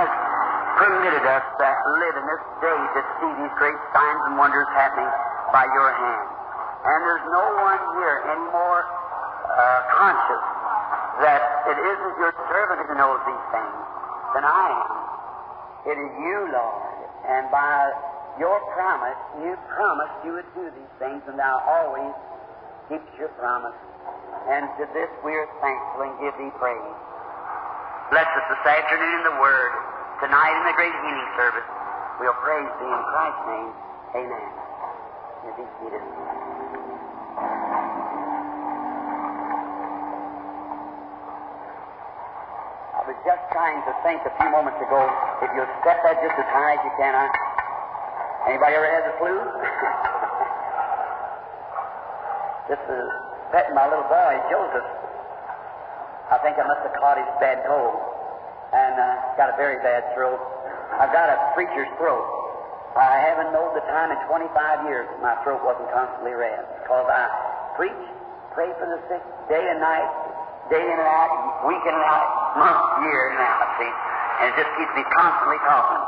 has permitted us that live in this day to see these great signs and wonders happening by your hand. And there's no one here any more uh, conscious that it isn't your servant who knows these things than I am. It is you, Lord. And by your promise, you promised you would do these things, and thou always keep your promise. And to this we are thankful and give thee praise. Bless us this afternoon in the Word. Tonight in the great healing service, we'll praise thee in Christ's name. Amen. You be seated. I was just trying to think a few moments ago, if you'll step that just as high as you can, I, anybody ever had the flu? just uh, petting my little boy, Joseph. I think I must have caught his bad cold and uh, got a very bad throat. I've got a preacher's throat. I haven't known the time in 25 years that my throat wasn't constantly red because I preach, pray for the sick day and night, day and night, week and night, month, year and now, see. And it just keeps me constantly talking.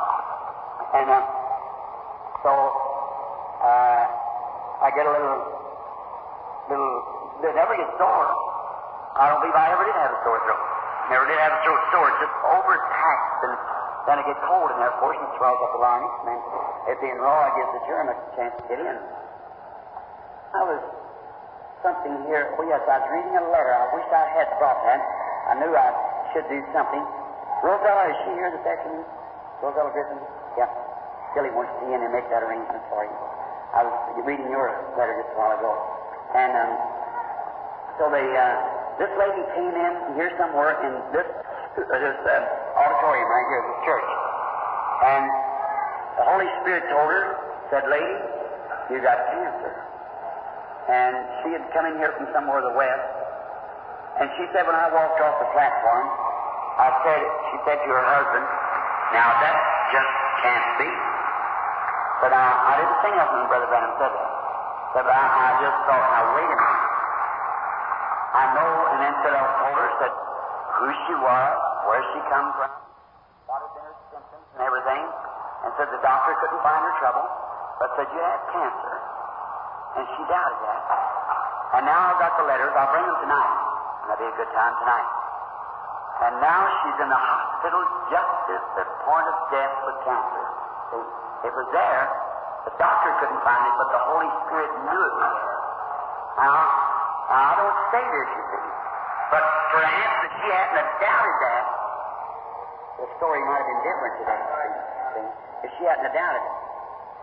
And uh, so uh, I get a little, little, it never gets sore. I don't believe I ever did have a sore throat. Never did have a throat sore. Just overtaxed and then it gets cold in there, of course, and swells up the larynx, and then it being raw, it gives the germ a chance to get in. I was something here. Oh, yes, I was reading a letter. I wish I had brought that. I knew I should do something. Rosella, is she here this afternoon? Rosella Griffin? Yeah. Billy wants to see in and make that arrangement for you. I was reading your letter just a while ago. And um, so they, uh, this lady came in here somewhere in this, this uh, auditorium right here, this church. And the Holy Spirit told her, said, Lady, you got cancer. And she had come in here from somewhere of the west. And she said, when I walked off the platform, I said, she said to her husband, now that just can't be. But I, I didn't think nothing when Brother Branham said that. But I, I just thought, now wait a minute. I know, and then said, I told her, said, who she was, where she come from, what had been her symptoms and everything, and said the doctor couldn't find her trouble, but said you had cancer. And she doubted that. And now I've got the letters. I'll bring them tonight. And that'll be a good time tonight. And now she's in the hospital just at the point of death with cancer. It was there. The doctor couldn't find it, but the Holy Spirit knew it was there. Now, I don't say this, you see. But perhaps if she hadn't have doubted that, the story might have been different today. See? If she hadn't have doubted it.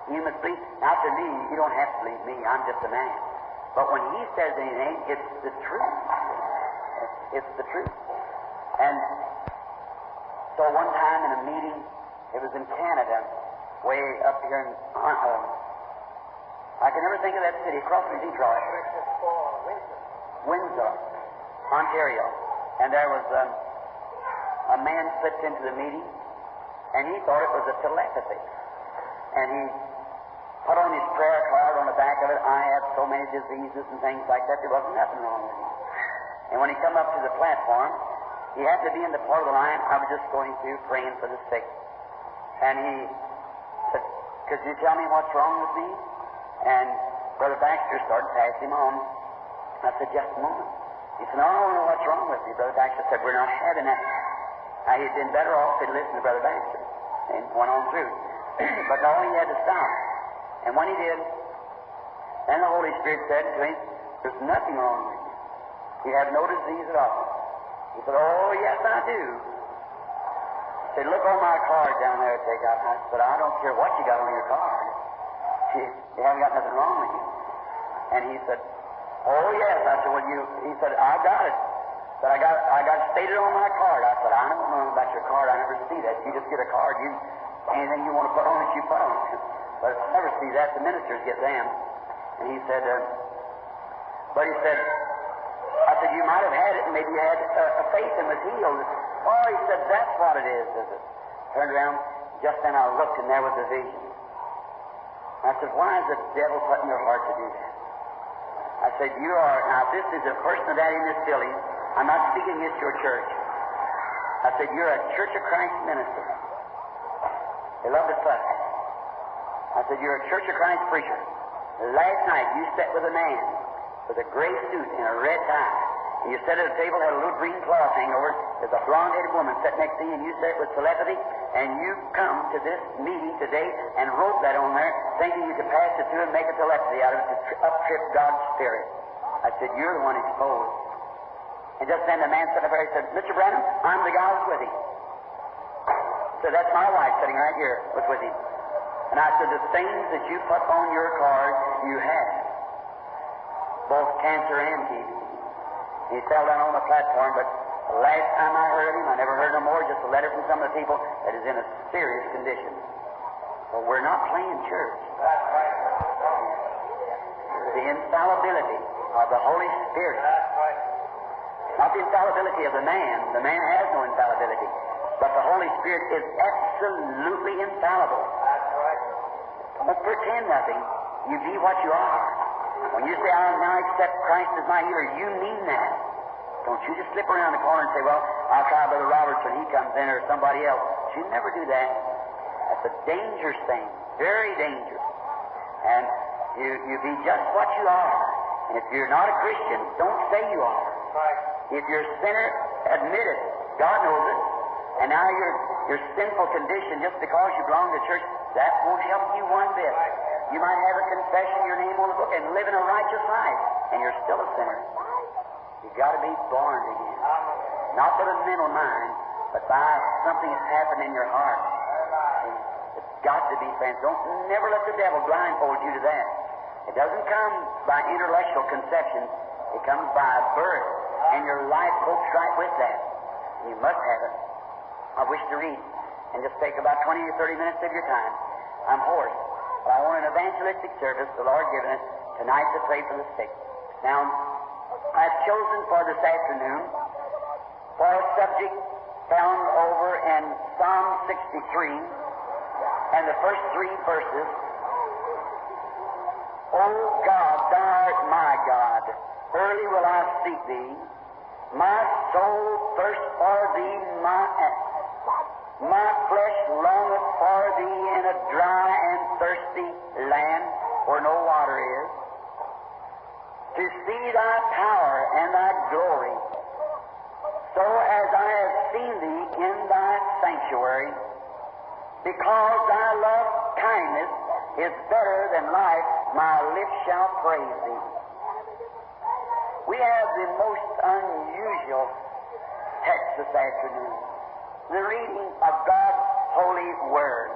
You must believe, not to me, you don't have to believe me, I'm just a man. But when he says anything, it's the truth. It's the truth. And so one time in a meeting, it was in Canada, way up here in, uh, I can never think of that city, across from Detroit. Windsor, Ontario. And there was um, a man slipped into the meeting, and he thought it was a telepathy. And he put on his prayer card on the back of it, I have so many diseases and things like that. There wasn't nothing wrong with him. And when he come up to the platform, he happened to be in the part of the line I was just going through praying for the sick. And he said, Could you tell me what's wrong with me? And Brother Baxter started passing him on. I said, Just a moment. He said, No, I don't know what's wrong with me. Brother Baxter said, We're not having that. Now, he'd been better off if he'd listened to Brother Baxter and went on through. but no, he had to stop. And when he did, then the Holy Spirit said to him, There's nothing wrong with you. You have no disease at all. He said, Oh, yes, I do. He said, Look on my card down there that they got. I said, I don't care what you got on your card. You, you haven't got nothing wrong with you. And he said, Oh, yes. I said, Well, you, he said, I got it. But I got, I got stated on my card. I said, I don't know about your card. I never see that. You just get a card. You, anything you want to put on it, you put on it. But I never see that. The ministers get them. And he said, uh, but he said, I said, you might have had it, and maybe you had uh, a faith and was healed. Oh, he said, that's what it is, is it? Turned around, just then I looked, and there was a vision. I said, why is the devil putting your heart to do that? I said, you are, now this is a person of that in this building, I'm not speaking against your church. I said, you're a Church of Christ minister. They love to fuss. I said, You're a Church of Christ preacher. Last night you sat with a man with a gray suit and a red tie. And you sat at a table, had a little green cloth hanging over it. There's a blonde headed woman sitting next to you, and you it with telepathy, and you come to this meeting today and wrote that on there, thinking you could pass it through and make a telepathy out of it to tri- uptrip God's Spirit. I said, You're the one exposed. And just then the man sat up there and said, Mr. Branham, I'm the guy who was with him. So that's my wife sitting right here, was with him. And I said, the things that you put on your card, you have. Both cancer and TB. He fell down on the platform, but the last time I heard him, I never heard no more, just a letter from some of the people that is in a serious condition. But we're not playing church. The infallibility of the Holy Spirit. Not the infallibility of the man. The man has no infallibility. But the Holy Spirit is absolutely infallible. Don't pretend nothing. You be what you are. When you say, I now accept Christ as my healer, you mean that. Don't you just slip around the corner and say, well, I'll try Brother Roberts when he comes in or somebody else. You never do that. That's a dangerous thing. Very dangerous. And you, you be just what you are. And if you're not a Christian, don't say you are. If you're a sinner, admit it. God knows it. And now your, your sinful condition, just because you belong to church, that won't help you one bit. You might have a confession, your name on the book, and living a righteous life, and you're still a sinner. You've got to be born again. Not with a mental mind, but by something that's happened in your heart. It's got to be, friends. Don't never let the devil blindfold you to that. It doesn't come by intellectual conception. It comes by birth, and your life copes right with that. You must have it. I wish to read and just take about 20 or 30 minutes of your time. I'm hoarse, but I want an evangelistic service, the Lord giving us tonight to pray for the sick. Now, I've chosen for this afternoon for a subject found over in Psalm 63 and the first three verses. O God, thou art my God, early will I seek thee. My soul thirsts for thee, my my flesh longeth for thee in a dry and thirsty land where no water is, to see thy power and thy glory, so as I have seen thee in thy sanctuary. Because thy love kindness is better than life, my lips shall praise thee. We have the most unusual text this afternoon the reading of God's holy word.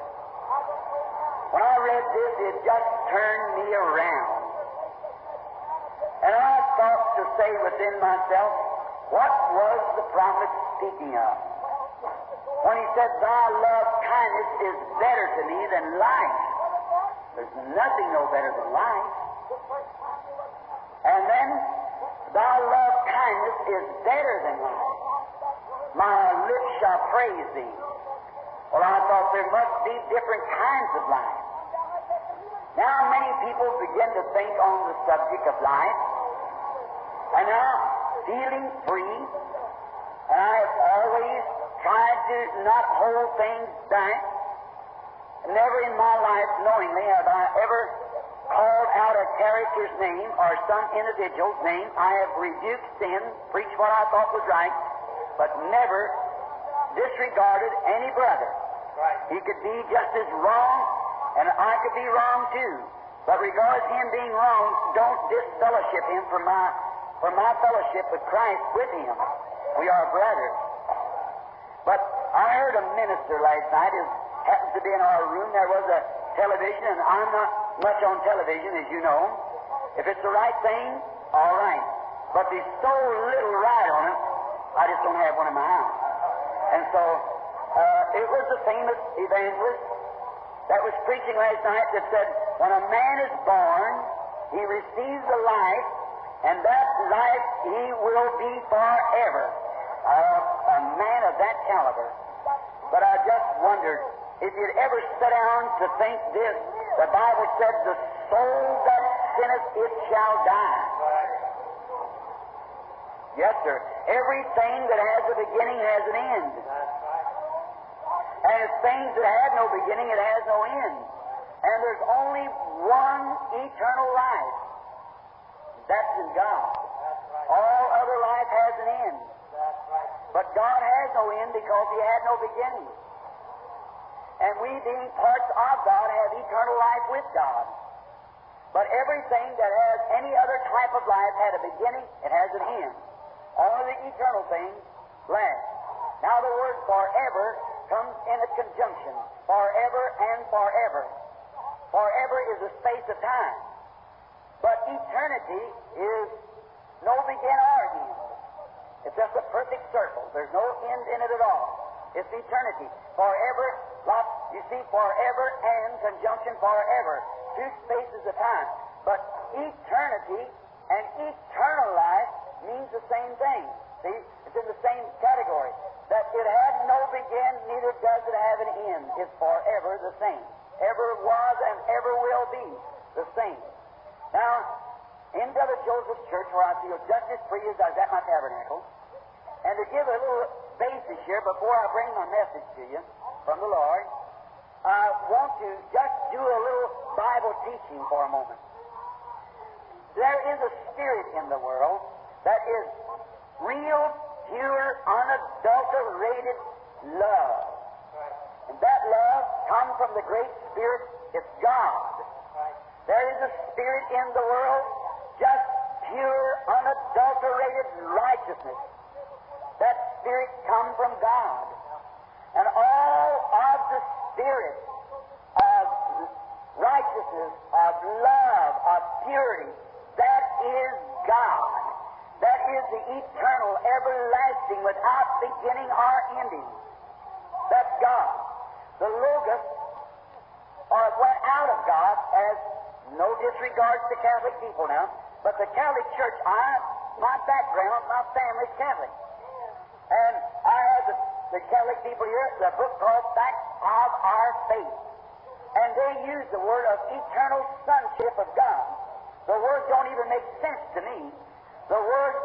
When I read this, it just turned me around. And I thought to say within myself, what was the prophet speaking of? When he said, Thy love kindness is better to me than life. There's nothing no better than life. And then, Thy love kindness is better than life my lips shall praise thee. Well, I thought there must be different kinds of life. Now, many people begin to think on the subject of life, and now feeling free, and I have always tried to not hold things back. Never in my life, knowingly, have I ever called out a character's name or some individual's name. I have rebuked sin, preached what I thought was right, but never disregarded any brother. He could be just as wrong, and I could be wrong too. But regardless him being wrong, don't disfellowship him from my from my fellowship with Christ with him. We are brothers. But I heard a minister last night who happened to be in our room. There was a television, and I'm not much on television, as you know. If it's the right thing, all right. But there's so little right on it, I just don't have one in my house. And so uh, it was a famous evangelist that was preaching last night that said, when a man is born, he receives a life, and that life he will be forever. Uh, a man of that caliber. But I just wondered if you'd ever sit down to think this. The Bible said, the soul that sinneth, it shall die. Yes, sir. Everything that has a beginning has an end. And things that had no beginning, it has no end. And there's only one eternal life. That's in God. All other life has an end. But God has no end because He had no beginning. And we, being parts of God, have eternal life with God. But everything that has any other type of life had a beginning, it has an end. Only the eternal things last. Now the word forever comes in a conjunction. Forever and forever. Forever is a space of time. But eternity is no begin or end. It's just a perfect circle. There's no end in it at all. It's eternity. Forever, like you see, forever and conjunction forever. Two spaces of time. But eternity and eternal life means the same thing. See? It's in the same category. That it had no begin, neither does it have an end. It's forever the same. Ever was and ever will be the same. Now, in Brother Joseph's church, where I feel just as free as I was at my tabernacle, and to give a little basis here before I bring my message to you from the Lord, I want to just do a little Bible teaching for a moment. There is a spirit in the world that is real, pure, unadulterated love. And that love comes from the great spirit, it's God. There is a spirit in the world, just pure, unadulterated righteousness. That spirit comes from God. And all of the spirit of righteousness, of love, of purity, that is God. That is the eternal, everlasting, without beginning or ending. That's God. The Logos, or went out of God as no disregard to Catholic people now, but the Catholic Church, I, my background, my family's Catholic. And I have the, the Catholic people here, the book called Facts of Our Faith. And they use the word of eternal sonship of God. The words don't even make sense to me. The word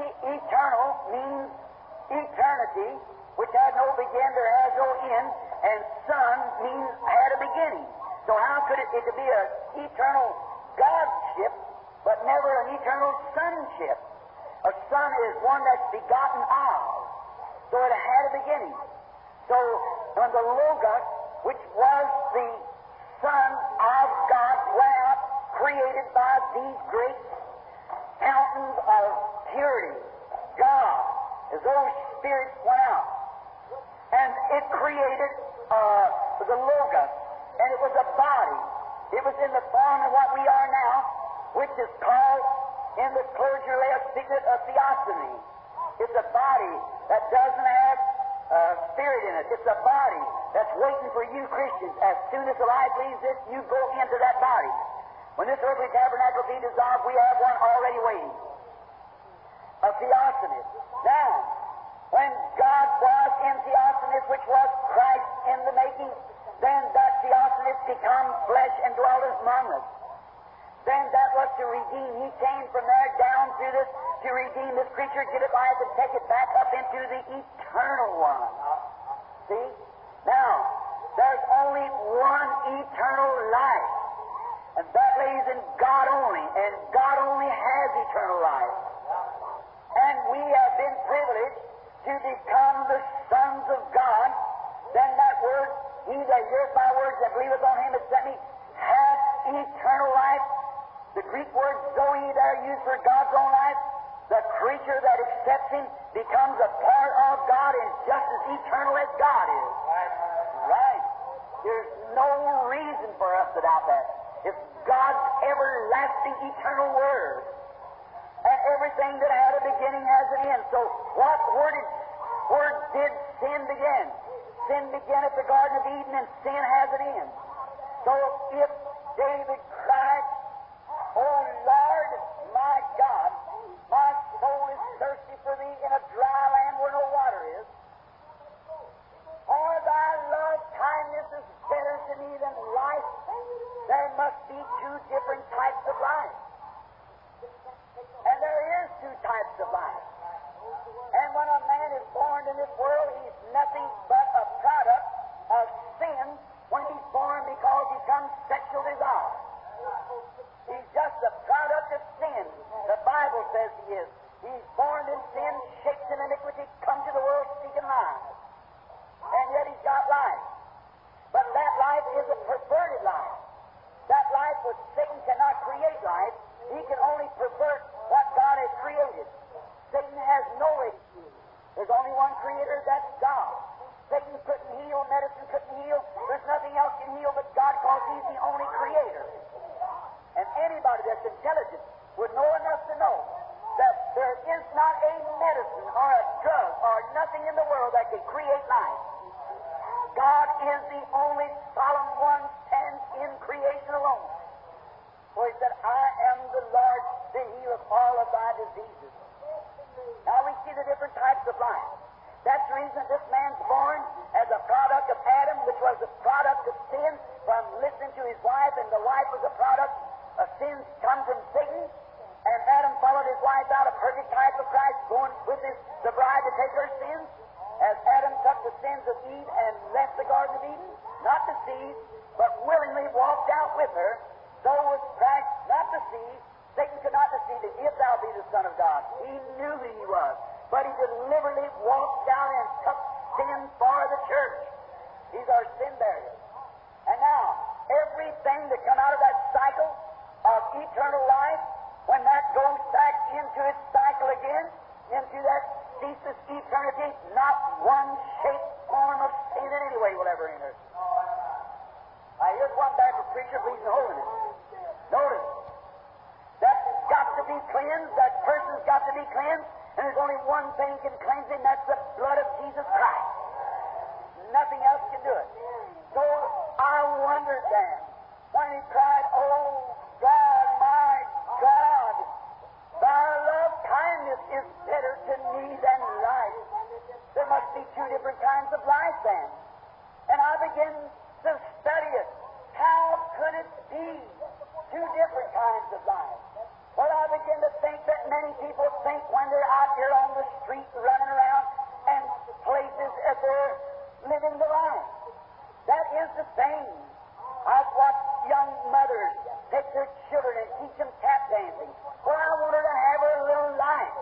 e- eternal means eternity, which had no begin, there has no end, and son means had a beginning. So how could it, be an eternal Godship, but never an eternal sonship? A son is one that's begotten of. So it had a beginning. So when the Logos, which was the Son of God, went out, created by these great fountains of purity, God, as those spirits went out, and it created uh, the Logos, and it was a body. It was in the form of what we are now, which is called in the clergy lay a signet of theophany. It's a body that doesn't have uh, spirit in it. It's a body that's waiting for you Christians. As soon as the life leaves this, you go into that body. When this earthly tabernacle be dissolved, we have one already waiting. A theophany. Now, when God was in theophany, which was Christ in the making, then that theophany become flesh and dwelt among us then that was to redeem. He came from there down through this to redeem this creature, get it life, and take it back up into the eternal one. See? Now, there's only one eternal life, and that lays in God only, and God only has eternal life. And we have been privileged to become the sons of God. Then that word, he that heareth my words and believeth on him that sent me, hath eternal life. The Greek word Zoe there used for God's own life, the creature that accepts Him becomes a part of God and just as eternal as God is. Right. There's no reason for us to doubt that. It's God's everlasting eternal Word. And everything that had a beginning has an end. So what where did sin begin? Sin began at the Garden of Eden and sin has an end. So if David cried, Oh Lord, my God, my soul is thirsty for thee in a dry land where no water is. For thy love kindness is better to me than life. There must be two different types of life. And there is two types of life. And when a man is born in this world, he's nothing but a product of sin when he's born because he comes sexual desire. He's just a product of sin. The Bible says he is. He's born in sin, shaped in iniquity, come to the world seeking life. And yet he's got life. But that life is a perverted life. That life which Satan cannot create life. He can only pervert what God has created. Satan has no excuse. There's only one creator, that's God. Satan couldn't heal, medicine couldn't heal, there's nothing else can heal but God because He's the only creator. And anybody that's intelligent would know enough to know that there is not a medicine or a drug or nothing in the world that can create life. God is the only solemn one stands in creation alone. For he said, I am the Lord, the healer of all of thy diseases. Now we see the different types of life. That's the reason this man's born as a product of Adam, which was a product of sin from listening to his wife, and the wife was a product of sins come from Satan. And Adam followed his wife out, a perfect type of Christ, going with his, the bride to take her sins. As Adam took the sins of Eve and left the Garden of Eden, not deceived, but willingly walked out with her, so was Christ not deceived. Satan could not deceive him, if thou be the Son of God. He knew who he was, but he deliberately walked down and took sin for the church. He's our sin barrier. And now, everything that come out of that cycle of eternal life, when that goes back into its cycle again, into that ceaseless eternity, not one shape, form of sin in any way will ever enter. Now, here's one Baptist preacher in holiness. Notice, that's got to be cleansed, that person's got to be cleansed, and there's only one thing can cleanse him, that's the blood of Jesus Christ. Nothing else can do it. So I wondered then, when he cried, Oh God, my God, thy love kindness is better to me than life. There must be two different kinds of life then. And I began to study it. How could it be two different kinds of life? Well, I begin to think that many people think when they're out here on the street running around and places that they're living the life. That is the thing. I've watched young mothers take their children and teach them tap dancing. Well, I want her to have her little life.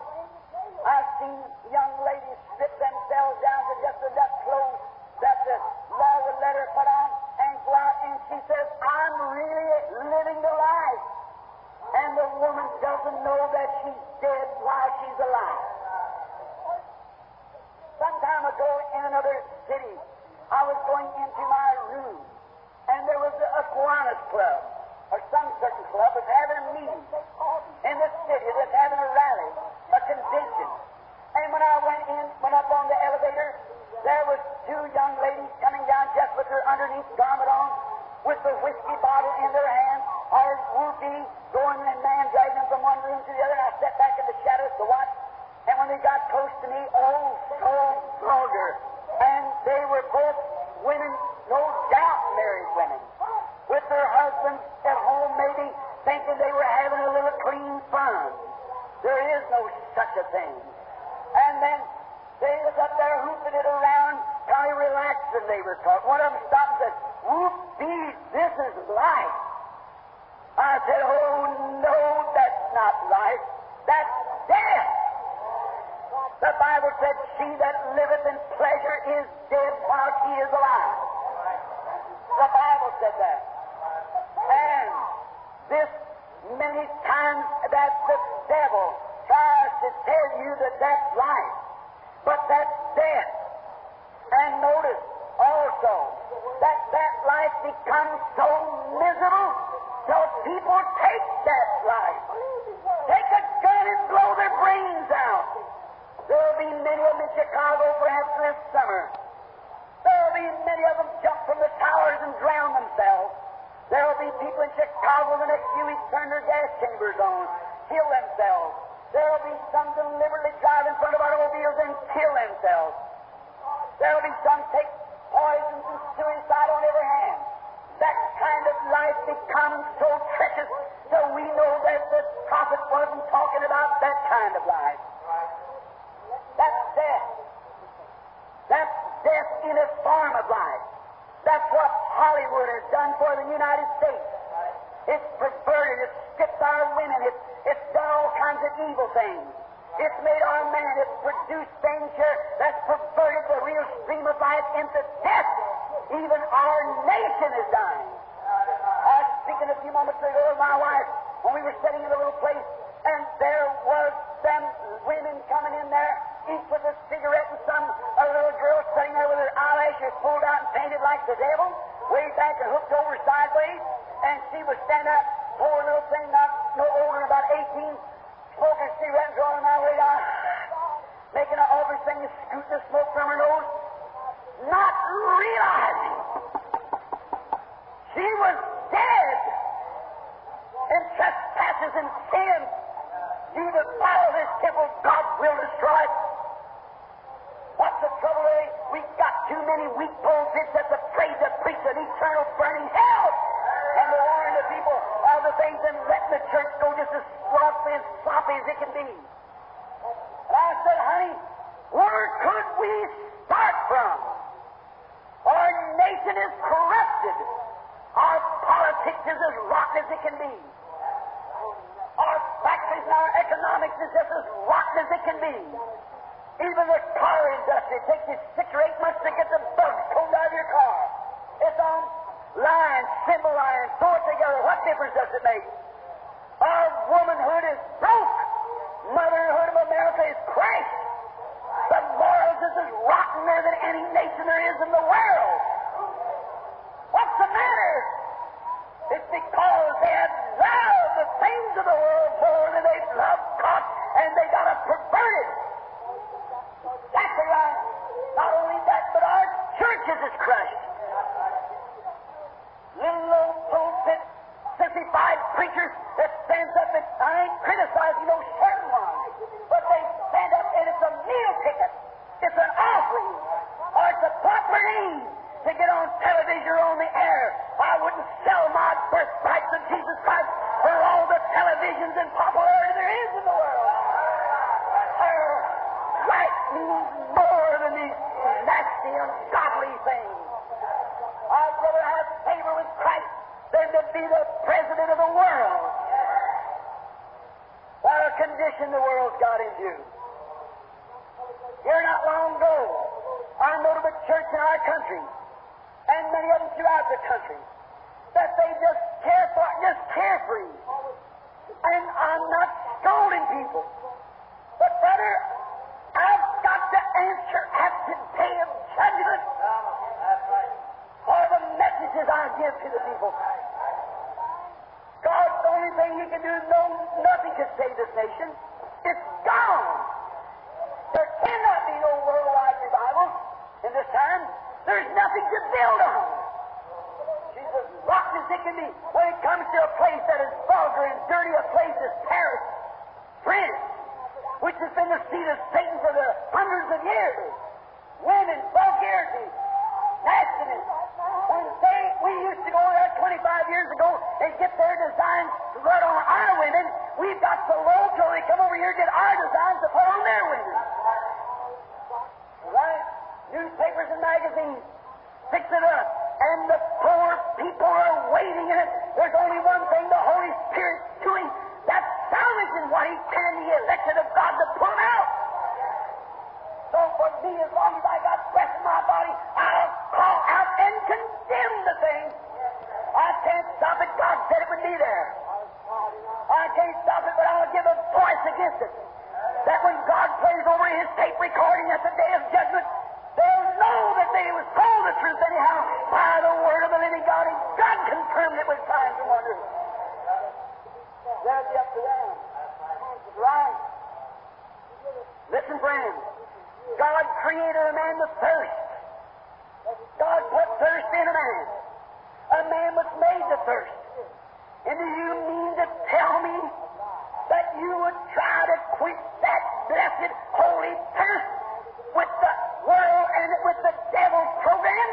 I've seen young ladies strip themselves down to just enough clothes that the law would let her put on and go out, and she says, I'm really living the life. And the woman doesn't know that she's dead while she's alive. Some time ago in another city, I was going into my room, and there was a Kiwanis Club, or some certain club, was having a meeting in the city that's having a rally, a convention. And when I went in, went up on the elevator, there was two young ladies coming down just with their underneath garment on, with the whiskey bottle in their hand, or whoopee, going and man dragging them from one room to the other. I sat back in the shadows to watch. And when they got close to me, oh, so vulgar. And they were both women, no doubt married women, with their husbands at home, maybe thinking they were having a little clean fun. There is no such a thing. And then they was up there hooping it around, of relaxing they were talking. One of them stopped and said, Whoop-dee, this is life. I said, Oh, no, that's not life. That's death. The Bible said, She that liveth in pleasure is dead while she is alive. The Bible said that. And this many times that the devil tries to tell you that that's life, but that's death. And notice also that that life becomes so miserable till people take that life. Take a gun and blow their brains out. There'll be many of them in Chicago perhaps this summer. There'll be many of them jump from the towers and drown themselves. There'll be people in Chicago the next few weeks turn their gas chambers on, kill themselves. There'll be some deliberately drive in front of automobiles and kill themselves. There'll be some take poisons and suicide on every hand. That kind of life becomes so treacherous so we know that the prophet wasn't talking about that kind of life. That's death. That's death in a form of life. That's what Hollywood has done for the United States. It's perverted, it's stripped our women, it's, it's done all kinds of evil things. It's made our man, it's produced here that's perverted the real stream of life into death. Even our nation is dying. I was speaking a few moments ago with my wife when we were sitting in a little place, and there was them women coming in there, each with a cigarette and some a little girl sitting there with her eyelashes pulled out and painted like the devil, way back and hooked over sideways, and she was standing up, poor little thing, not no older than about 18, smoking a cigarette and drawing my way down, making an awful thing scooting the smoke from her nose, not realizing she was dead in trespasses and sins. You that this temple, God will destroy it. What's the trouble, eh? Eddie? We've got too many weak bones in that's afraid to preach an eternal burning hell. And they're warning the people of the things and letting the church go just as sloppy and sloppy as it can be. And I said, honey, where could we start from? Our nation is corrupted. Our politics is as rotten as it can be. Our factories and our economics is just as rotten as it can be. Even the car industry takes you six or eight months to get the bugs pulled out of your car. It's on line, symbol line, throw it together. What difference does it make? Our womanhood is broke. Motherhood of America is crashed. Is as rotten there than any nation there is in the world. What's the matter? It's because they have loved the things of the world more than they've loved God, and they got it perverted. Exactly right. Not only that, but our churches is crushed. Little old pulpit, sissified preachers that stands up and I ain't criticizing those certain ones, but they stand up and it's a meal ticket. It's an offering, or it's a proper need to get on television or on the air. I wouldn't sell my birthright to Jesus Christ for all the televisions and popularity there is in the world. Her right means more than these nasty, ungodly things. I'd rather have favor with Christ than to be the president of the world. What a condition the world's got into. Here not long ago, know of church in our country, and many of them throughout the country, that they just care for, just carefree. And I'm not scolding people. But brother, I've got to answer at the day of judgment for the messages I give to the people. God, the only thing He can do, no, nothing can save this nation. It's gone. There be no worldwide revival in this time. There's nothing to build on. She's as rotten as it can be. When it comes to a place that is vulgar and dirty, a place as Paris, France, which has been the seat of Satan for the hundreds of years. Women, vulgarity, nastiness. When they, we used to go there 25 years ago and get their designs to put on our women, we've got so low till they come over here and get our designs to put on their women. Newspapers and magazines fix it up. And the poor people are waiting in it. There's only one thing the Holy Spirit's doing. That's salvaging what He can, the elected of God, to pull them out. So for me, as long as I got breath in my body, I'll call out and condemn the thing. I can't stop it. God said it would be there. I can't stop it, but I'll give a voice against it. That when God plays over his tape recording at the day of judgment, they'll know that they was told the truth anyhow by the word of the living God, and God confirmed it with signs and wonders. That'll be up to them. Right. Listen, friends. God created a man to thirst. God put thirst in a man. A man was made to thirst. And do you mean to tell me that you would try to quench that blessed holy thirst with the world and with the devil's program?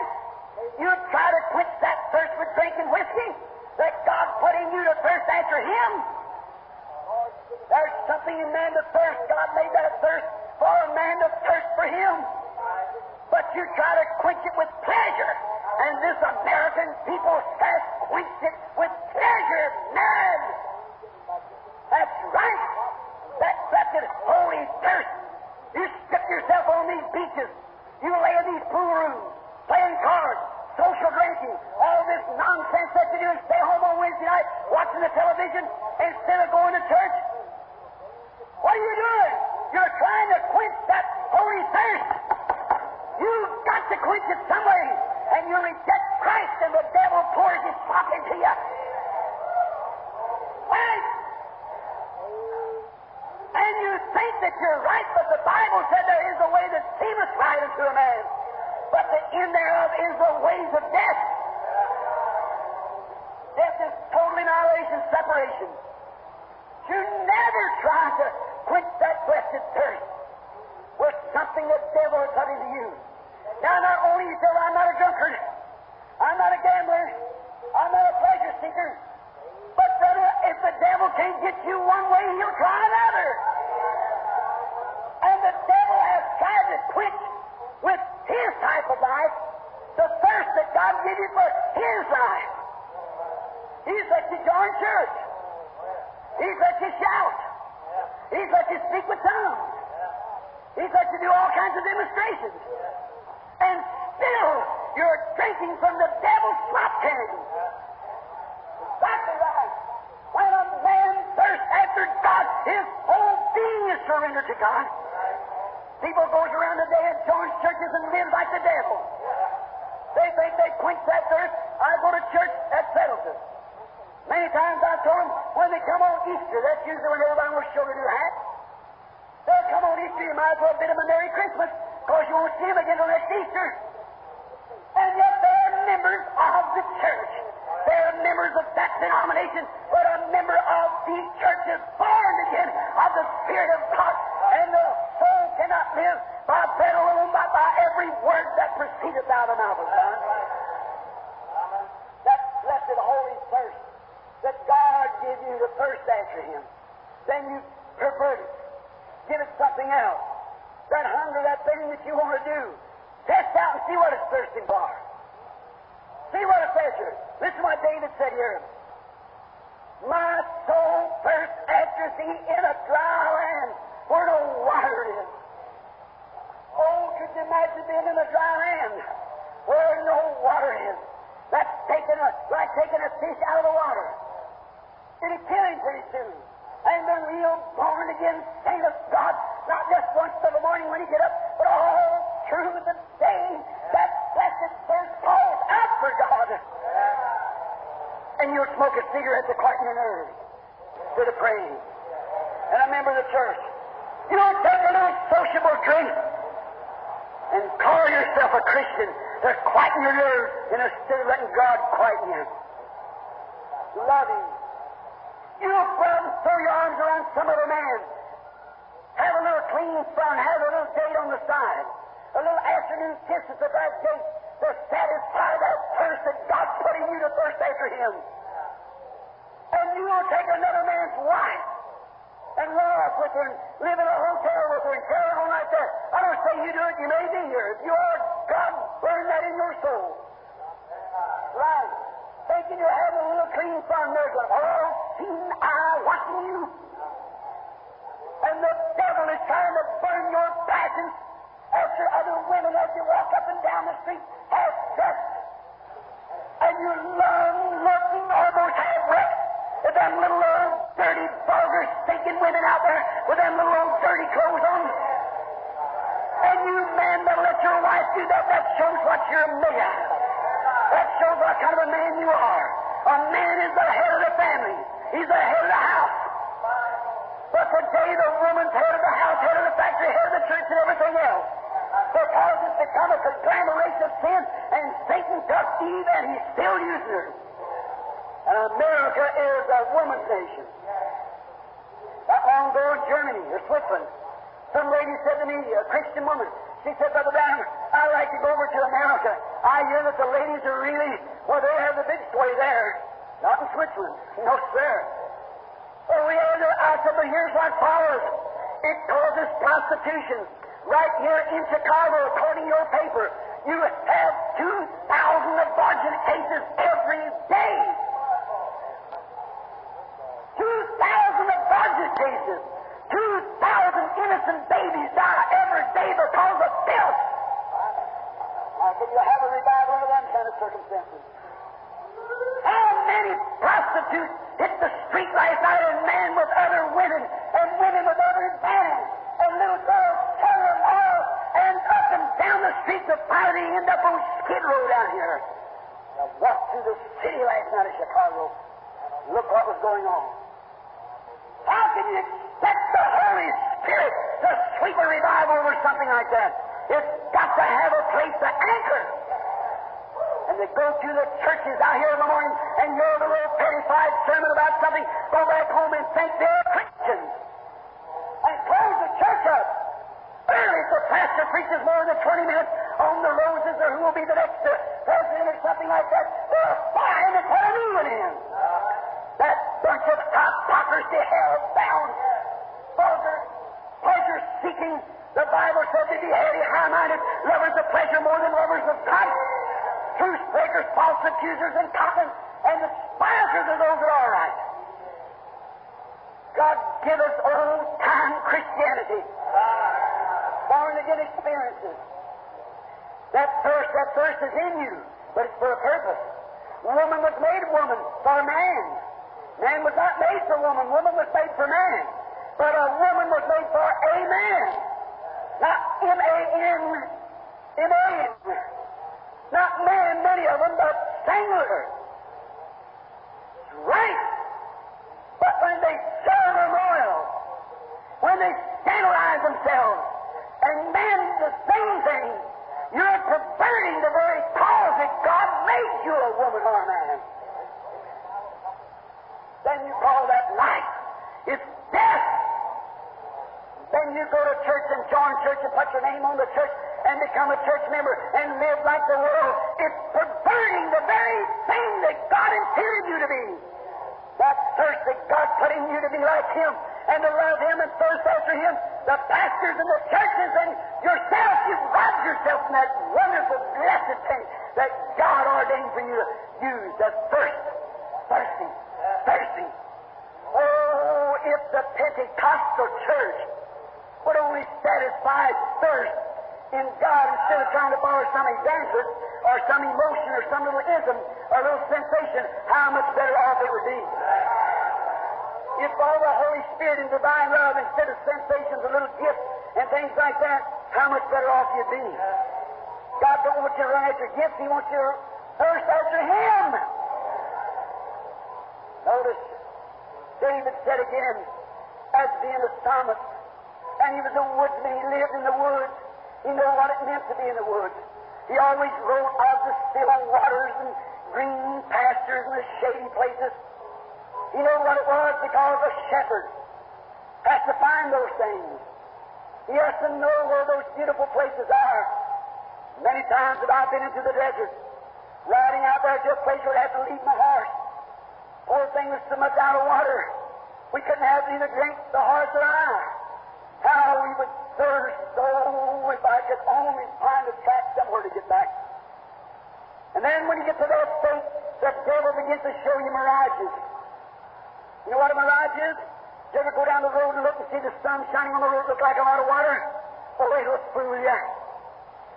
You'd try to quench that thirst with drinking whiskey that God put in you to thirst after Him? There's something in man to thirst. God made that thirst for a man to thirst for Him. But you try to quench it with pleasure. And this American people has quenched it with pleasure, mad. That's right. That blessed holy thirst. You strip yourself on these beaches. You lay in these pool rooms, playing cards, social drinking, all this nonsense that you do and stay home on Wednesday night watching the television instead of going to church. What are you doing? You're trying to quench that holy thirst. You've got to quench it some way. And you reject Christ, and the devil pours his slop into you. Right? And you think that you're unto a man, but the end thereof is the ways of death. Death is total annihilation, separation. You never try to quench that blessed thirst with something the devil has put into you. Now, not only you say, I'm not a drunkard, I'm not a gambler, I'm not a pleasure seeker, but brother, if the devil can't get you one way, he'll try another. And the devil has tried to quench his type of life the thirst that God gave you for his life. He's let you join church. He's let you shout. He's let you speak with tongues. He's let you do all kinds of demonstrations. And still, you're drinking from the devil's slop can. Exactly right. When a man thirsts after God, his whole being is surrendered to God. People goes around today and joins churches and lives like the devil. They think they quench that thirst. I go to church, that settles it. Many times I told them when they come on Easter, that's usually when everybody wants to show their new hat. They'll come on Easter, you might as well bid them a Merry Christmas, because you won't see them again till next Easter. And yet they're members of the church. They're members of that denomination, but a member of the church is born again of the Spirit of God. And the soul cannot live by bread alone, but by every word that proceedeth out of the mouth of God. That blessed holy thirst that God give you to thirst after Him. Then you pervert it. Give it something else. That hunger, that thing that you want to do. Test out and see what it's thirsting for. See what it here. Listen to what David said here. My soul thirsts after thee in a dry land where no water is. Oh, could you imagine being in a dry land where no water is? That's taking a, like taking a fish out of the water. It'll kill him pretty soon. And the real born again saint of God, not just once in the morning when he get up, but all through the day, that blessed thirst calls out for God. And you'll smoke a cigarette to quieten your nerves instead of praying. And I remember the church. You don't take a little sociable drink and call yourself a Christian to quieten your nerves instead of letting God quieten you. Love. You don't go out and throw your arms around some other man. Have a little clean fun. Have a little date on the side. A little afternoon kiss at the back gate to satisfy that thirst that God put in you to thirst after Him. And you will take another man's wife with and live in a hotel with and carry on like that. I don't say you do it, you may be here. If you are, God burn that in your soul. Right. Thinking you're having a little clean fun, there's an all seen eye watching you. And the devil is trying to burn your passions after other women as you walk up and down the street half dressed. And you long looking almost half wrecked with them little old dirty, vulgar, stinking women out there with them little old dirty clothes on. And you man that let your wife do that, that shows what you're made of. That shows what kind of a man you are. A man is the head of the family. He's the head of the house. But today the woman's head of the house, head of the factory, head of the church, and everything else. Because it's become a conglomeration of sin, and Satan took Eve, and he's still using her. And America is a woman's nation. Not long ago in Germany or Switzerland, some lady said to me, a Christian woman, she said, Brother Brown, I'd like to go over to America. I hear that the ladies are really, well, they have the big sway there. Not in Switzerland. No, sir. Oh, we are I said, but here's what follows. It causes prostitution. Right here in Chicago, according to your paper, you have 2,000 abortion cases every day. 2,000 abortion cases. 2,000 innocent babies die every day because of filth. How can you have a revival under them kind of circumstances? How many prostitutes hit the street last night and men with other women and women with other men and little girls turn them off and up and down the street to finally end up on Skid Row down here. I walked through the city last night of Chicago. Look what was going on. Can you expect the Holy Spirit to sweep a revival over something like that? It's got to have a place to anchor. And they go to the churches out here in the morning and hear the little pettified sermon about something, go back home and think they're Christians. And close the church up. Early if the pastor preaches more than 20 minutes, on the roses or who will be the next president or something like that. They're a new one in. That bunch of hypocrisy, hell-bound, vulgar, pleasure-seeking. The Bible said to be heady, high-minded, lovers of pleasure more than lovers of God. Truth breakers, false accusers, and coppers, and the despisers of those that are right. God give us old-time Christianity, born-again experiences. That thirst, that thirst is in you, but it's for a purpose. Woman was made woman for a man. Man was not made for woman. Woman was made for man. But a woman was made for a man. Not M-A-N, M-A-N. Not man, many of them, but singular. Right. But when they serve them royal, when they scandalize themselves, and men the same thing, you're perverting the very cause that God made you a woman or a man. Then you call that life. It's death. Then you go to church and join church and put your name on the church and become a church member and live like the world. It's perverting the very thing that God intended you to be. That thirst that God put in you to be like Him and to love Him and thirst after Him. The pastors and the churches and yourself, you've robbed yourself from that wonderful, blessed thing that God ordained for you to use. The thirst. Thirsting. The Pentecostal church would only satisfy thirst in God instead of trying to borrow some evangelist or some emotion or some little ism or a little sensation, how much better off it would be. If all the Holy Spirit and divine love instead of sensations and little gifts and things like that, how much better off you'd be. God don't want you to run after gifts, He wants you to thirst after Him. Notice, David said again, as being a psalmist, and he was a woodsman, he lived in the woods. He knew what it meant to be in the woods. He always wrote of the still waters and green pastures and the shady places. He knew what it was because a shepherd has to find those things. He has to know where those beautiful places are. Many times have I been into the desert, riding out there to a place where I had to leave my horse. Poor thing was so much out of water. We couldn't have either drink, the horse or I. How we would thirst, oh, if I could only find a track somewhere to get back. And then when you get to that state, the devil begins to show you mirages. You know what a mirage is? You ever go down the road and look and see the sun shining on the road look like a lot of water? Oh, it'll fool you.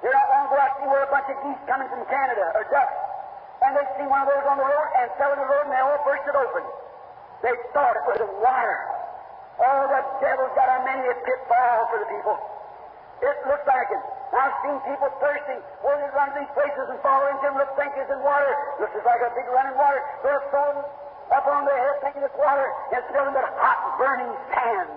You're not long ago I see where a bunch of geese coming from Canada, or ducks, and they see one of those on the road and fell in the road and they all burst it open. They thought it was the water. Oh, the devil's got a many a pitfall for the people. It looks like it. I've seen people thirsty, where they run to these places and fall into them, look think it's in water. Looks just like a big running water. They're thrown up on their head thinking it's water. It's nothing but hot, burning sand.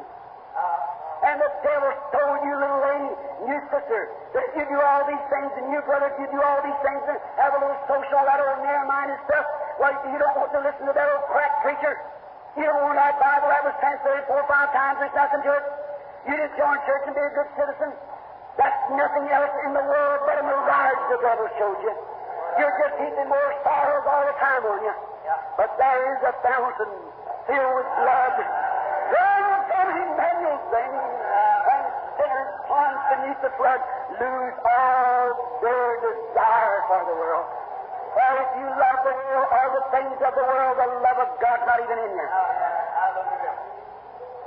And the devil told you, little lady, you sister, that you do all these things, and you brother, you do all these things, and have a little social, that old narrow-minded stuff. Well, you don't want to listen to that old crack preacher. You don't want that Bible that was translated four or five times. There's nothing to it. You just join church and be a good citizen. That's nothing else in the world but a mirage the devil showed you. You're just heaping more sorrows all the time on you. But there is a fountain filled with blood. Run from Emmanuel's veins, and sinners plunged beneath the flood lose all their desire for the world. Well, if you love the world or the things of the world, the love of God's not even in you.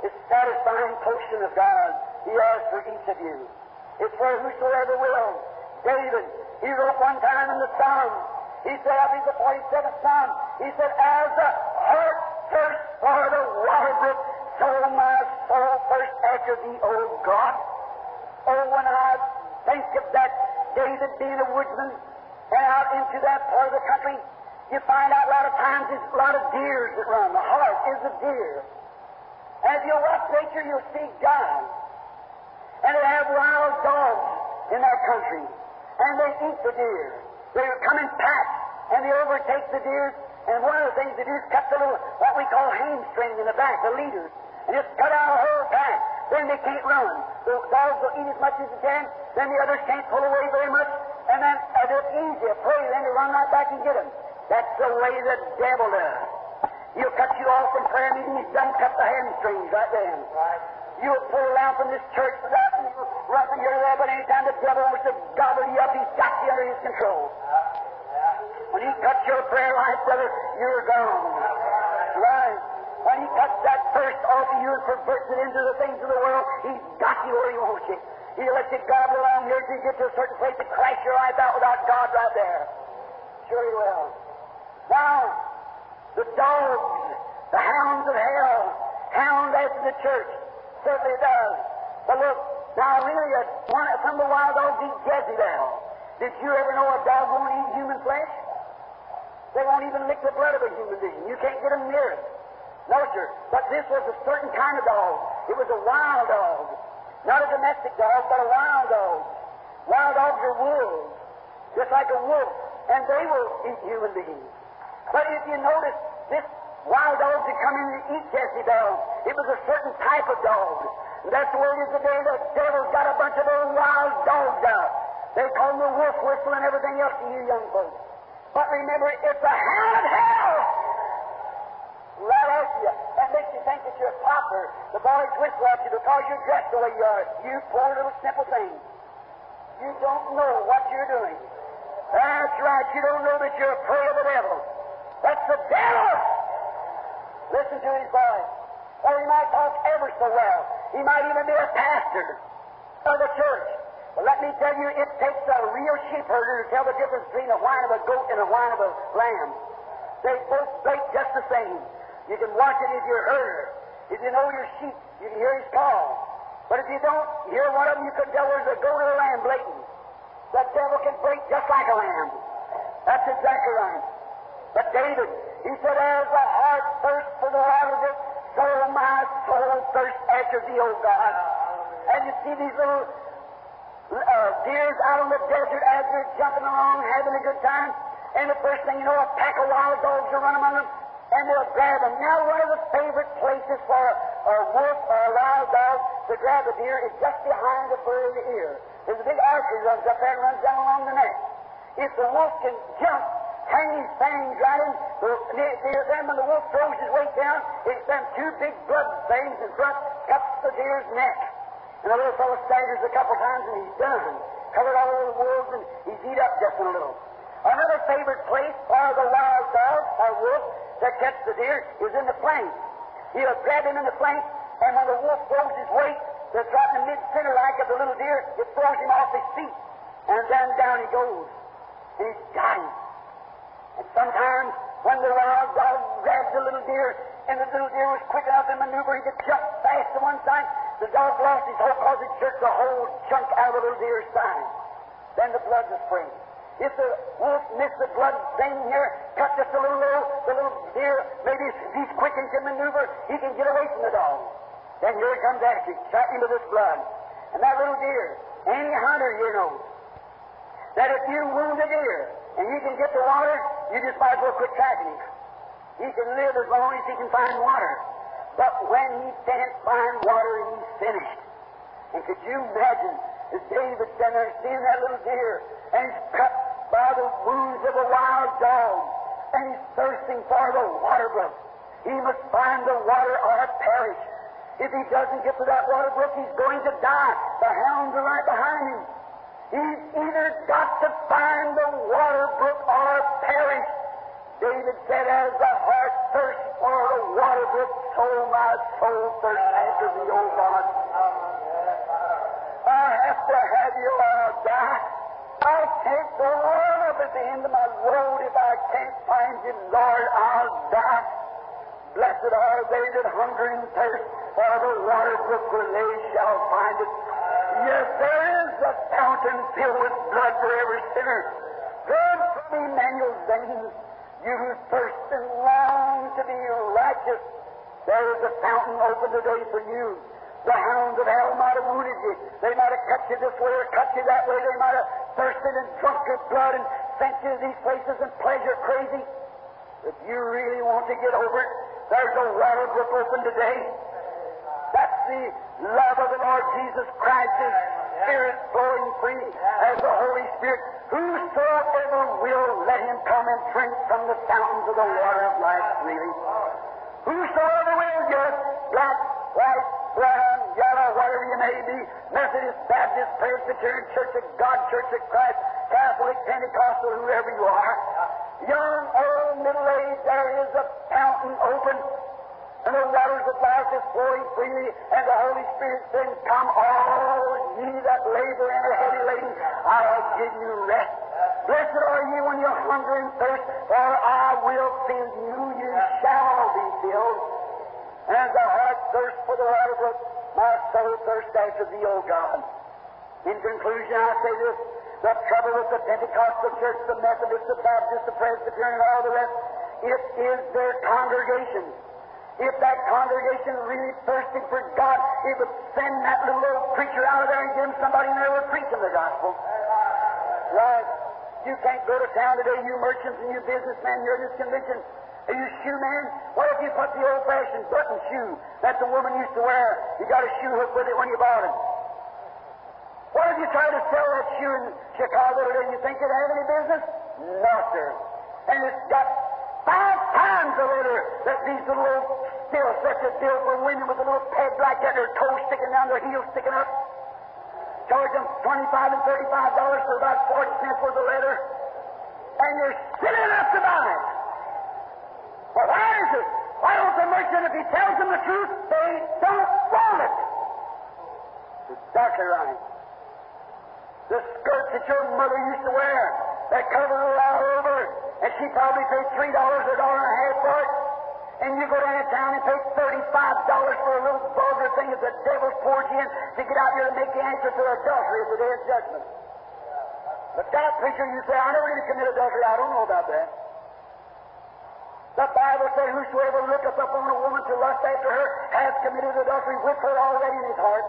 It's satisfying potion of God He has for each of you. It's for whosoever will. David, he wrote one time in the Psalm, he said, I think the 47th Psalm, he said, As the hart thirsts for the water brook, so my soul thirsts after thee, O God. Oh, when I think of that David being a woodsman and out into that part of the country, you find out a lot of times there's a lot of deers that run. The hart is a deer. As you watch nature, you'll see God. And they have wild dogs in that country. And they eat the deer. They come in packs and they overtake the deer. And one of the things they do is cut the little, what we call hamstring in the back, the leaders. And just cut out a whole pack. Then they can't run. The dogs will eat as much as they can. Then the others can't pull away very much. And then uh, it's easy to pray, then to run right back and get them. That's the way the devil does. He'll cut you off from prayer meeting, he's done cut the hamstrings right then. Right. You'll pull around from this church for and you'll run from here to there, but anytime the devil wants to gobble you up, he's got you under his control. When he cuts your prayer life, brother, you're gone. Right. When he cuts that thirst off of you and perverts it into the things of the world, he's got you where he wants you. He'll let you gobble around here till you get to a certain place to crash your life out without God right there. Sure he will. Now, the dogs, the hounds of hell, hound after the church, certainly it does. But look, now really, one, some of the wild dogs eat Jezebel. Did you ever know a dog won't eat human flesh? They won't even lick the blood of a human being. You can't get them near it. No, sir. But this was a certain kind of dog. It was a wild dog. Not a domestic dog, but a wild dog. Wild dogs are wolves, just like a wolf, and they will eat human beings. But if you notice, this wild dog that come in to eat Jezebel, it was a certain type of dog. And that's the way it is today. The devil's got a bunch of old wild dogs out. They call them the wolf whistle and everything else to you young folks. But remember, it's a of hell. Right you. That makes you think that you're a pauper. The boys whistle at you because you're dressed the way you are. You poor little simple thing. You don't know what you're doing. That's right. You don't know that you're a prey of the devil. That's the devil. Listen to his voice. Or he might talk ever so well. He might even be a pastor of the church. But let me tell you, it takes a real sheep herder to tell the difference between a whine of a goat and a whine of a lamb. They both break just the same. You can watch it if you're a herder. If you know your sheep, you can hear his call. But if you don't hear one of them, you can tell where's a goat or a lamb blatant. The devil can break just like a lamb. That's exactly right. But David, he said, as the hart thirsts for the water of it, so my soul thirsts after thee, O God. And you see these little uh, deers out on the desert as they're jumping along, having a good time. And the first thing you know, a pack of wild dogs are running among them, and they'll grab them. Now, one of the favorite places for a, wolf or a wild dog to grab a deer is just behind the fur of the ear. There's a big artery runs up there and runs down along the neck. If the wolf can jump, hang his fangs right in, the, the, the, then when the wolf throws his weight down, it's them two big blood veins in front, cuts the deer's neck. And the little fellow staggers a couple times and he's done. Covered all over the wolves and he's eat up just in a little. Another favorite place for the wild dog or wolf that gets the deer is in the flank. He'll grab him in the flank, and when the wolf throws his weight, right in the mid center like of the little deer, it throws him off his feet. And then down he goes. And he's him. And sometimes when the wild dog grabs the little deer, and the little deer was quick enough in maneuver, he could jump fast to one side, the dog lost his hold because it jerked the whole chunk out of the little deer's side. Then the blood was sprayed. If the wolf missed the blood vein here, cut just a little the little deer, maybe if he's quick and can maneuver, he can get away from the dog. Then here he comes after shot into this blood. And that little deer, any hunter you know, that if you wound a deer and you can get the water, you just might as well quit tracking him. He can live as long as he can find water. But when he can't find water, he's finished. And could you imagine as David standing there seeing that little deer and he's cut by the wounds of a wild dog and he's thirsting for the water brook. He must find the water or perish. If he doesn't get to that water brook, he's going to die. The hounds are right behind him. He's either got to find the water brook or perish. David said, As the hart thirsts for the water brook, so my soul thirsts after thee, O God. I have to have you or I'll die. I can't go on up at the end of my road if I can't find you, Lord, I'll die. Blessed are they that hunger and thirst for the water brook where they shall find it. Yes, there is a fountain filled with blood for every sinner. Good from Emmanuel's veins. You who thirst and long to be righteous, there is a fountain open today for you. The hounds of hell might have wounded you. They might have cut you this way or cut you that way. They might have thirsted and drunk your blood and sent you to these places and pleasure crazy. If you really want to get over it, there's a water brook open today. That's the love of the Lord Jesus Christ is Spirit flowing free as the Holy Spirit. Whosoever will, let him come and drink from the fountains of the water of life freely. Whosoever will, yes, black, white, brown, yellow, whatever you may be, Methodist, Baptist, Presbyterian, Church of God, Church of Christ, Catholic, Pentecostal, whoever you are, young, old, middle aged, there is a fountain open, and the waters of life is flowing freely, and the Holy Spirit saying, Come, all ye that labor and are heavy laden, I'll give you rest. Blessed are ye when you hunger and thirst, for I will fill you, you shall be filled. And the hart thirsts for the water brook, my soul thirsts after thee, O God. In conclusion, I say this the trouble with the Pentecostal church, the Methodist, the Baptist, the Presbyterian, and all the rest, it is their congregation. If that congregation really thirsted for God, it would send that little old preacher out of there and give him somebody in there would preach him the gospel. Right. You can't go to town today, you merchants and you businessmen, you're in this convention. Are you a shoe man? What if you put the old fashioned button shoe that the woman used to wear? You got a shoe hook with it when you bought it. What if you try to sell that shoe in Chicago today? You think it'd have any business? No, sir. And it's got five times the leather that these little old still such a bill for women with a little peg like that, their toes sticking down, their heels sticking up. Charge them twenty-five and thirty-five dollars for about forty cents worth of leather, and you're silly enough to buy it. Well, why is it? Why don't the merchant, if he tells them the truth, they don't want it? It's exactly right. The skirt that your mother used to wear, that covered her all over, and she probably paid three dollars or a dollar and a half for it. And you go down to town and pay thirty-five dollars for a little vulgar thing that the devil's forged you in to get out here to make the answer to adultery at the day of judgment. But that preacher, you say, I never did commit adultery. I don't know about that. The Bible says, Whosoever looketh upon a woman to lust after her has committed adultery with her already in his heart.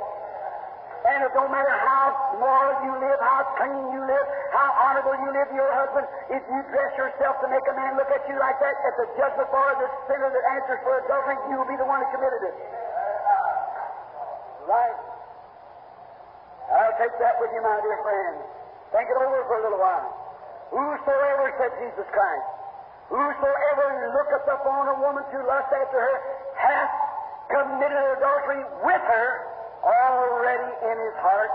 And it don't matter how moral you live, how clean you live, how honorable you live your husband, if you dress yourself to make a man look at you like that, at the judgment bar of the sinner that answers for adultery, you will be the one that committed it. Right? I'll take that with you, my dear friend. Think it over for a little while. Whosoever, said Jesus Christ, whosoever looketh upon a woman to lust after her hath committed adultery with her already in his heart.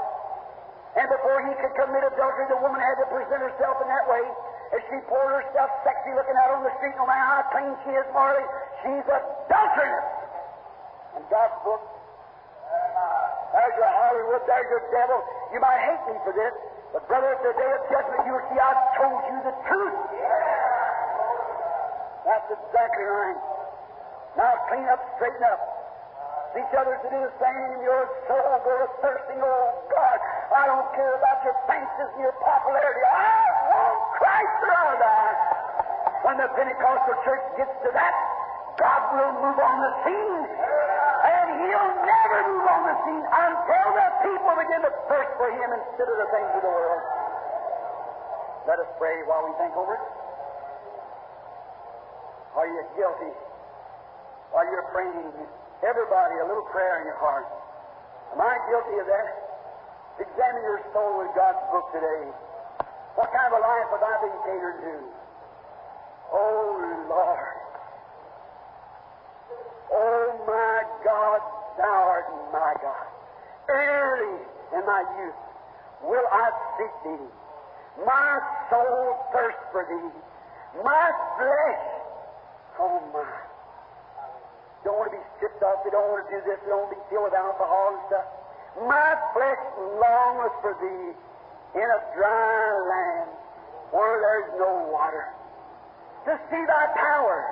And before he could commit adultery, the woman had to present herself in that way. As she poured herself sexy looking out on the street, no matter how clean she is morally, she's adulterous. And God's book, uh, there's your Hollywood, there's your devil. You might hate me for this, but brother, at the day of judgment, you'll see I told you the truth. That's exactly right. Now clean up, straighten up each other to do the same your soul. Go to thirsting, oh God. I don't care about your fancies and your popularity. I want Christ I'll die. When the Pentecostal church gets to that, God will move on the scene. And He'll never move on the scene until the people begin to thirst for Him instead of the things of the world. Let us pray while we think over it. Are you guilty? Are you praying? Everybody, a little prayer in your heart. Am I guilty of that? Examine your soul with God's book today. What kind of a life have I been catered to? Oh, Lord. Oh, my God, thou art my God. Early in my youth will I seek thee. My soul thirsts for thee. My flesh, oh my, don't want to be stripped off. They don't want to do this. They don't want to be filled with alcohol and stuff. My flesh longeth for thee in a dry land where there's no water. To see thy power.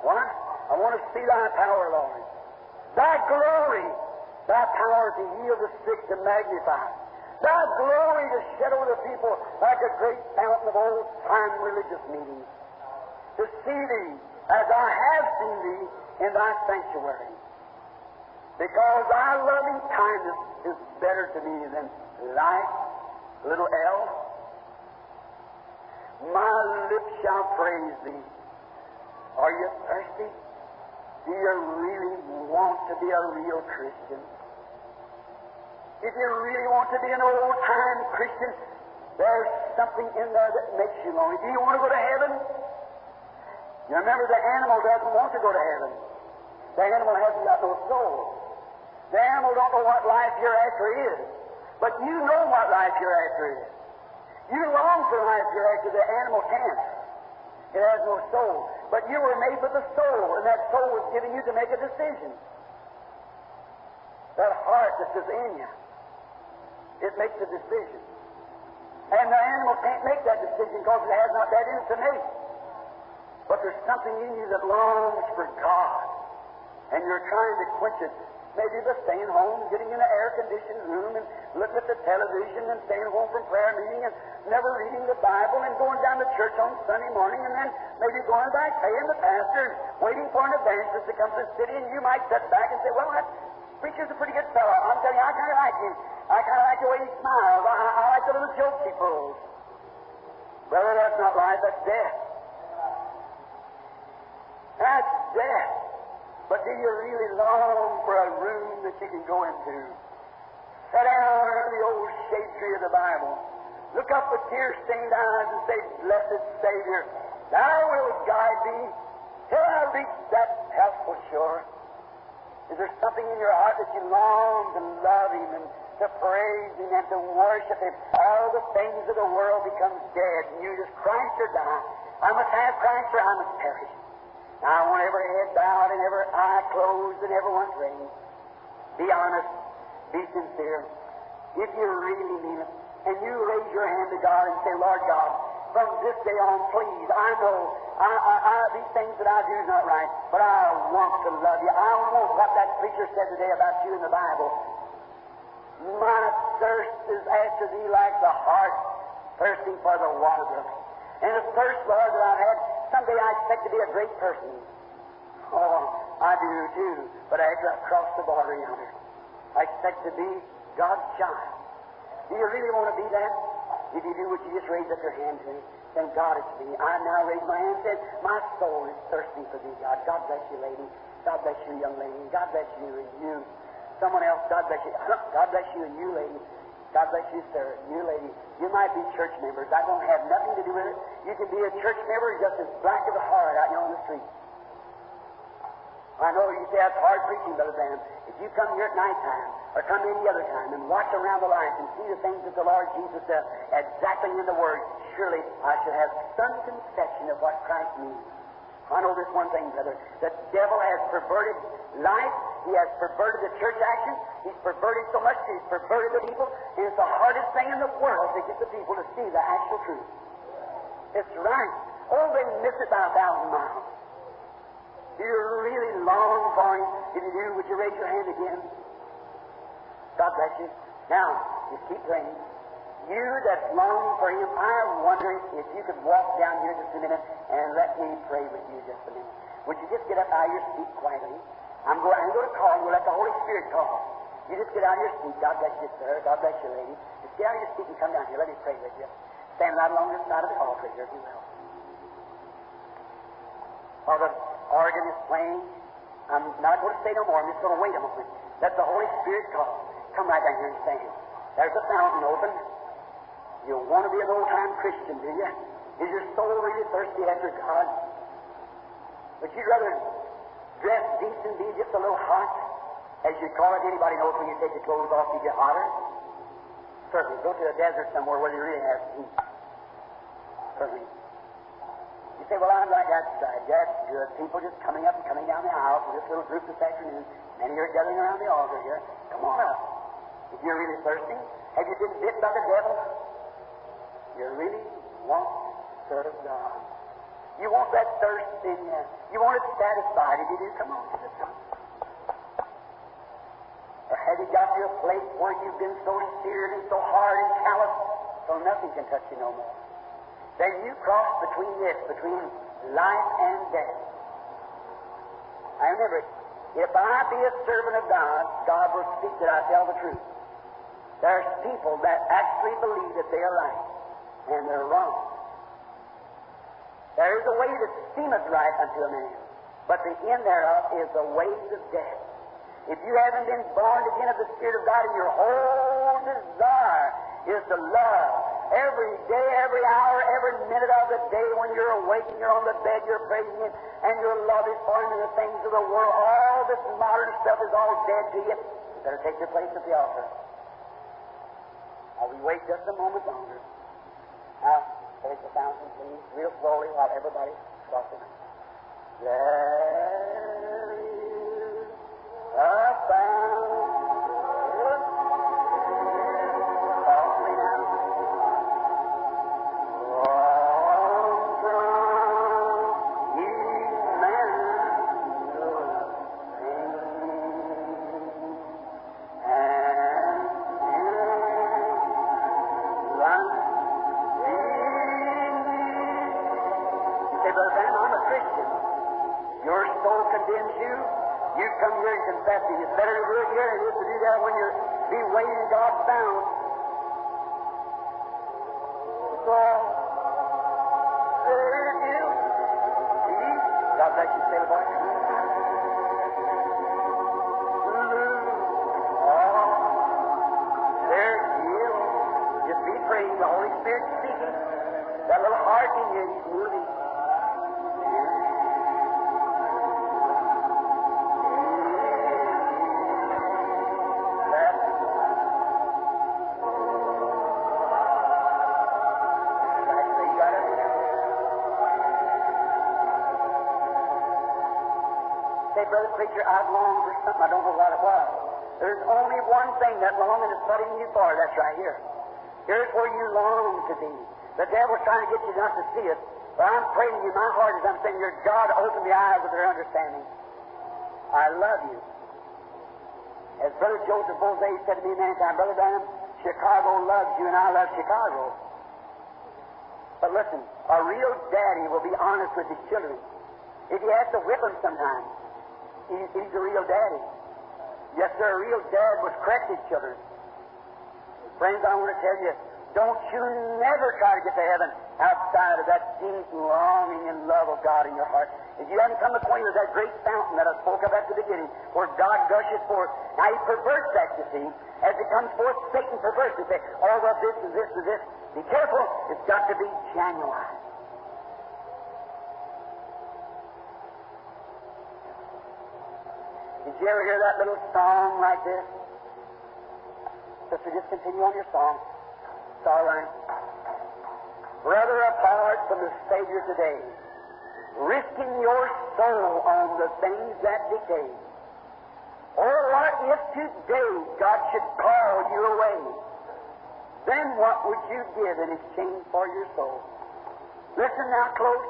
What? I want to see thy power, Lord. Thy glory, thy power to heal the sick, to magnify. Thy glory to shed over the people like a great fountain of old time religious meetings. To see thee as I have seen thee in thy sanctuary. Because thy loving kindness is better to me than life, little L. My lips shall praise thee. Are you thirsty? Do you really want to be a real Christian? If you really want to be an old time Christian, there's something in there that makes you lonely. Do you want to go to heaven? You remember the animal doesn't want to go to heaven. The animal hasn't got no soul. The animal don't know what life hereafter is. But you know what life hereafter is. You long for life hereafter. The animal can't. It has no soul. But you were made with a soul, and that soul was given you to make a decision. That heart that is in you, it makes a decision. And the animal can't make that decision because it has not that in it to make. But there's something in you that longs for God. And you're trying to quench it. Maybe by staying home, getting in an air-conditioned room and looking at the television and staying home from prayer meeting and never reading the Bible and going down to church on Sunday morning and then maybe going back paying the pastor and waiting for an evangelist to come to the city and you might sit back and say, well, that preacher's a pretty good fellow. I'm telling you, I kind of like him. I kind of like the way he smiles. I, I like the little jokes he pulls. Brother, that's not life, that's death. That's death. But do you really long for a room that you can go into? Sit down under the old shade tree of the Bible. Look up with tear-stained eyes and say, Blessed Savior, Thou wilt guide me till I reach that healthful shore. Is there something in your heart that you long to love Him and to praise Him and to worship Him? All the things of the world become dead, and you just Christ or die. I must have Christ or I must perish. I want every head bowed and every eye closed and everyone's raised. Be honest. Be sincere. If you really mean it, and you raise your hand to God and say, Lord God, from this day on, please, I know I, I, I, these things that I do is not right, but I want to love you. I want what that preacher said today about you in the Bible. My thirst is after thee like the hart thirsting for the water. And the thirst, Lord, that I've had, someday I expect to be a great person. Oh, I do too. But I've crossed the border yonder, I expect to be God's child. Do you really want to be that? If you do, would you just raise up your hand to me? Thank God it's me. I now raise my hand and My soul is thirsting for thee, God. God bless you, lady. God bless you, young lady. God bless you and you. Someone else, God bless you. God bless you and you, lady. God bless you, sir. You, lady. You might be church members. I don't have nothing to do with it. You can be a church member just as black as a heart out here on the street. I know you say that's hard preaching, Brother Branham. If you come here at night time or come any other time and watch around the life and see the things that the Lord Jesus does exactly in the Word, surely I should have some conception of what Christ means. I know this one thing, brother. The devil has perverted life. He has perverted the church action. He's perverted so much he's perverted the people. It's the hardest thing in the world to get the people to see the actual truth. It's right. Oh, they miss it by a thousand miles. Do you really long for Him? If you do, would you raise your hand again? God bless you. Now, just keep praying. You that's longing for Him, I wonder if you could walk down here just a minute and let me pray with you just a minute. Would you just get up out of your seat quietly? I'm going, I'm going to call you. Let the Holy Spirit call. You just get out of your seat. God bless you, sir. God bless you, lady. Just get out of your seat and come down here. Let me pray with you. Stand right along this side of the altar here, if you will. While the organ is playing, I'm not going to say no more. I'm just going to wait a moment. Let the Holy Spirit call. Come right down here and stand. There's a fountain open. You want to be an old-time Christian, do you? Is your soul really thirsty after God? Would you rather dress decent, be just a little hot, as you call it? Anybody knows when you take your clothes off, you get hotter? Certainly. Go to the desert somewhere where you really have heat. Certainly. You say, well, I'm like that side. That's good. People just coming up and coming down the aisle for this little group this afternoon. Many are gathering around the altar here. Come on up. If you're really thirsty, have you been bit by the devil? You really want to serve God. You want that thirst in you. You want it satisfied. If you do, come on. Or have you got to a place where you've been so seared and so hard and callous so nothing can touch you no more? Then you cross between this, between life and death. I remember, if I be a servant of God, God will speak that I tell the truth. There's people that actually believe that they are right, and they're wrong. There is a way that seemeth right unto a man, but the end thereof is the ways of death. If you haven't been born again of the Spirit of God in your whole desire is to love. Every day, every hour, every minute of the day when you're awake and you're on the bed, you're praising Him, and your love is for and the things of the world. All this modern stuff is all dead to you. You better take your place at the altar. Now we wait just a moment longer. Now, take the fountain, please, real slowly while everybody's crossing. There is a fountain. Come here and confess it. It's better to do it here than it is to do that when you're be waiting God's bound. So, it is. See? God bless you, say boy. Mm-hmm. Just be praying. The Holy Spirit speaking. That little heart in you, He's moving. Brother Preacher, I've longed for something. I don't know what it was. There's only one thing that longing is putting you for. That's right here. Here's where you long to be. The devil's trying to get you not to see it. But I'm praying to you, my heart is, I'm saying, your God, open the eyes of their understanding. I love you. As Brother Joseph Boze said to me many times, Brother Branham, Chicago loves you and I love Chicago. But listen, a real daddy will be honest with his children. If he has to whip them sometimes, he's, he's a real daddy. Yes, a real dad correct his children. Friends, I want to tell you, don't you never try to get to heaven outside of that deep longing and love of God in your heart. If you haven't come acquainted with that great fountain that I spoke of at the beginning, where God gushes forth, now He perverts that, you see. As it comes forth, Satan perverts it. Say, oh, well, this and this and this. Be careful. It's got to be genuine. You ever hear that little song like this? Sister, just continue on your song. It's all right. Brother, apart from the Savior today, risking your soul on the things that decay. Or what if today God should call you away? Then what would you give in exchange for your soul? Listen now close.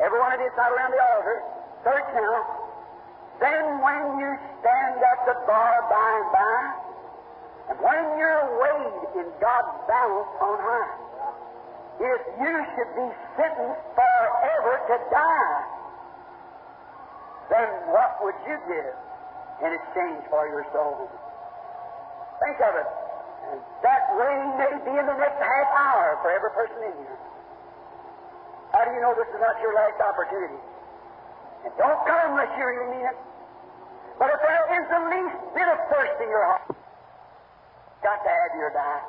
Every one of you out around the altar. Search now. Then when you stand at the bar by and by, and when you're weighed in God's balance on high, if you should be sentenced forever to die, then what would you give in exchange for your soul? Think of it. That rain may be in the next half hour for every person in here. How do you know this is not your last opportunity? And don't come unless you really mean it. But if there is the least bit of thirst in your heart, got to have your die.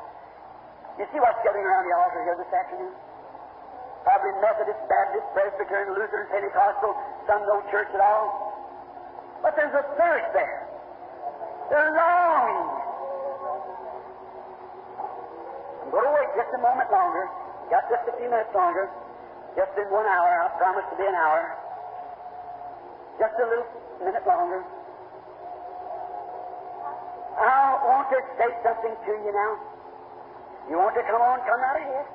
You see what's gathering around the altar here this afternoon? Probably Methodist, Baptist, Presbyterian, Lutheran, Pentecostal, some no church at all. But there's a thirst there. There's longing. I'm going to wait just a moment longer. Got just a few minutes longer. Just in one hour. I promise to be an hour. Just a little minute longer. I want to say something to you now. You want to come on, come out of here.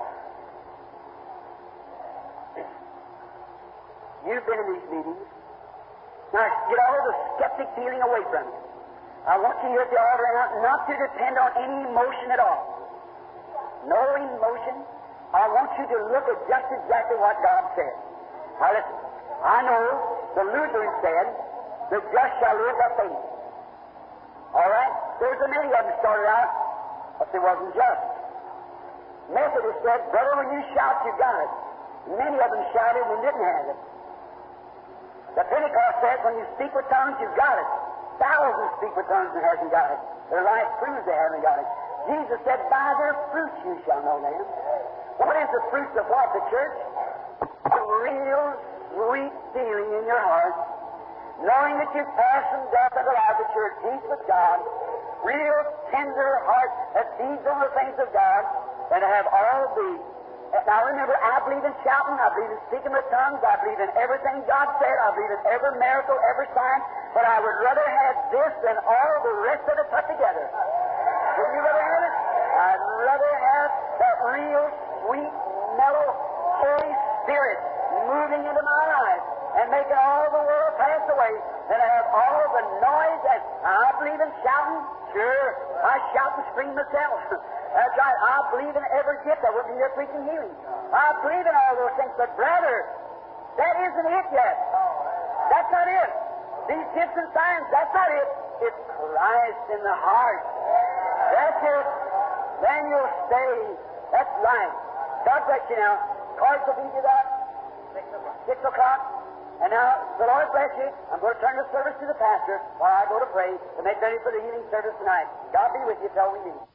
You've been in these meetings. Now, get all the skeptic feeling away from you. I want you here at the altar now not to depend on any emotion at all. No emotion. I want you to look at just exactly what God said. Now listen, I know the Lutheran said, the just shall live by faith. All right? There's a many of them started out, but they wasn't just. Methodist said, brother, when you shout, you got it. Many of them shouted and didn't have it. The Pentecost says, when you speak with tongues, you've got it. Thousands speak with tongues and hasn't got it. Their life proves they haven't got it. Jesus said, By their fruits you shall know them. What is the fruits of what, the church? The real sweet feeling in your heart, knowing that you've passed from death unto life, that you're at peace with God, real tender heart that feeds on the things of God, and have all these. Now remember, I believe in shouting, I believe in speaking with tongues, I believe in everything God said, I believe in every miracle, every sign, but I would rather have this than all the rest of it put together. Would you rather have it? I'd rather have that real sweet, mellow Holy Spirit moving into my life and making all the world pass away than to have all the noise and I believe in shouting. Sure, I shout and scream myself. That's right. I believe in every gift. I wouldn't be here preaching healing. I believe in all those things, but brother, that isn't it yet. That's not it. These gifts and signs, that's not it. It's Christ in the heart. That's it. Then you'll stay. That's life. God bless you now. Cards will be to that. Six o'clock. And now, the Lord bless you. I'm going to turn the service to the pastor while I go to pray to make ready for the healing service tonight. God be with you till we meet.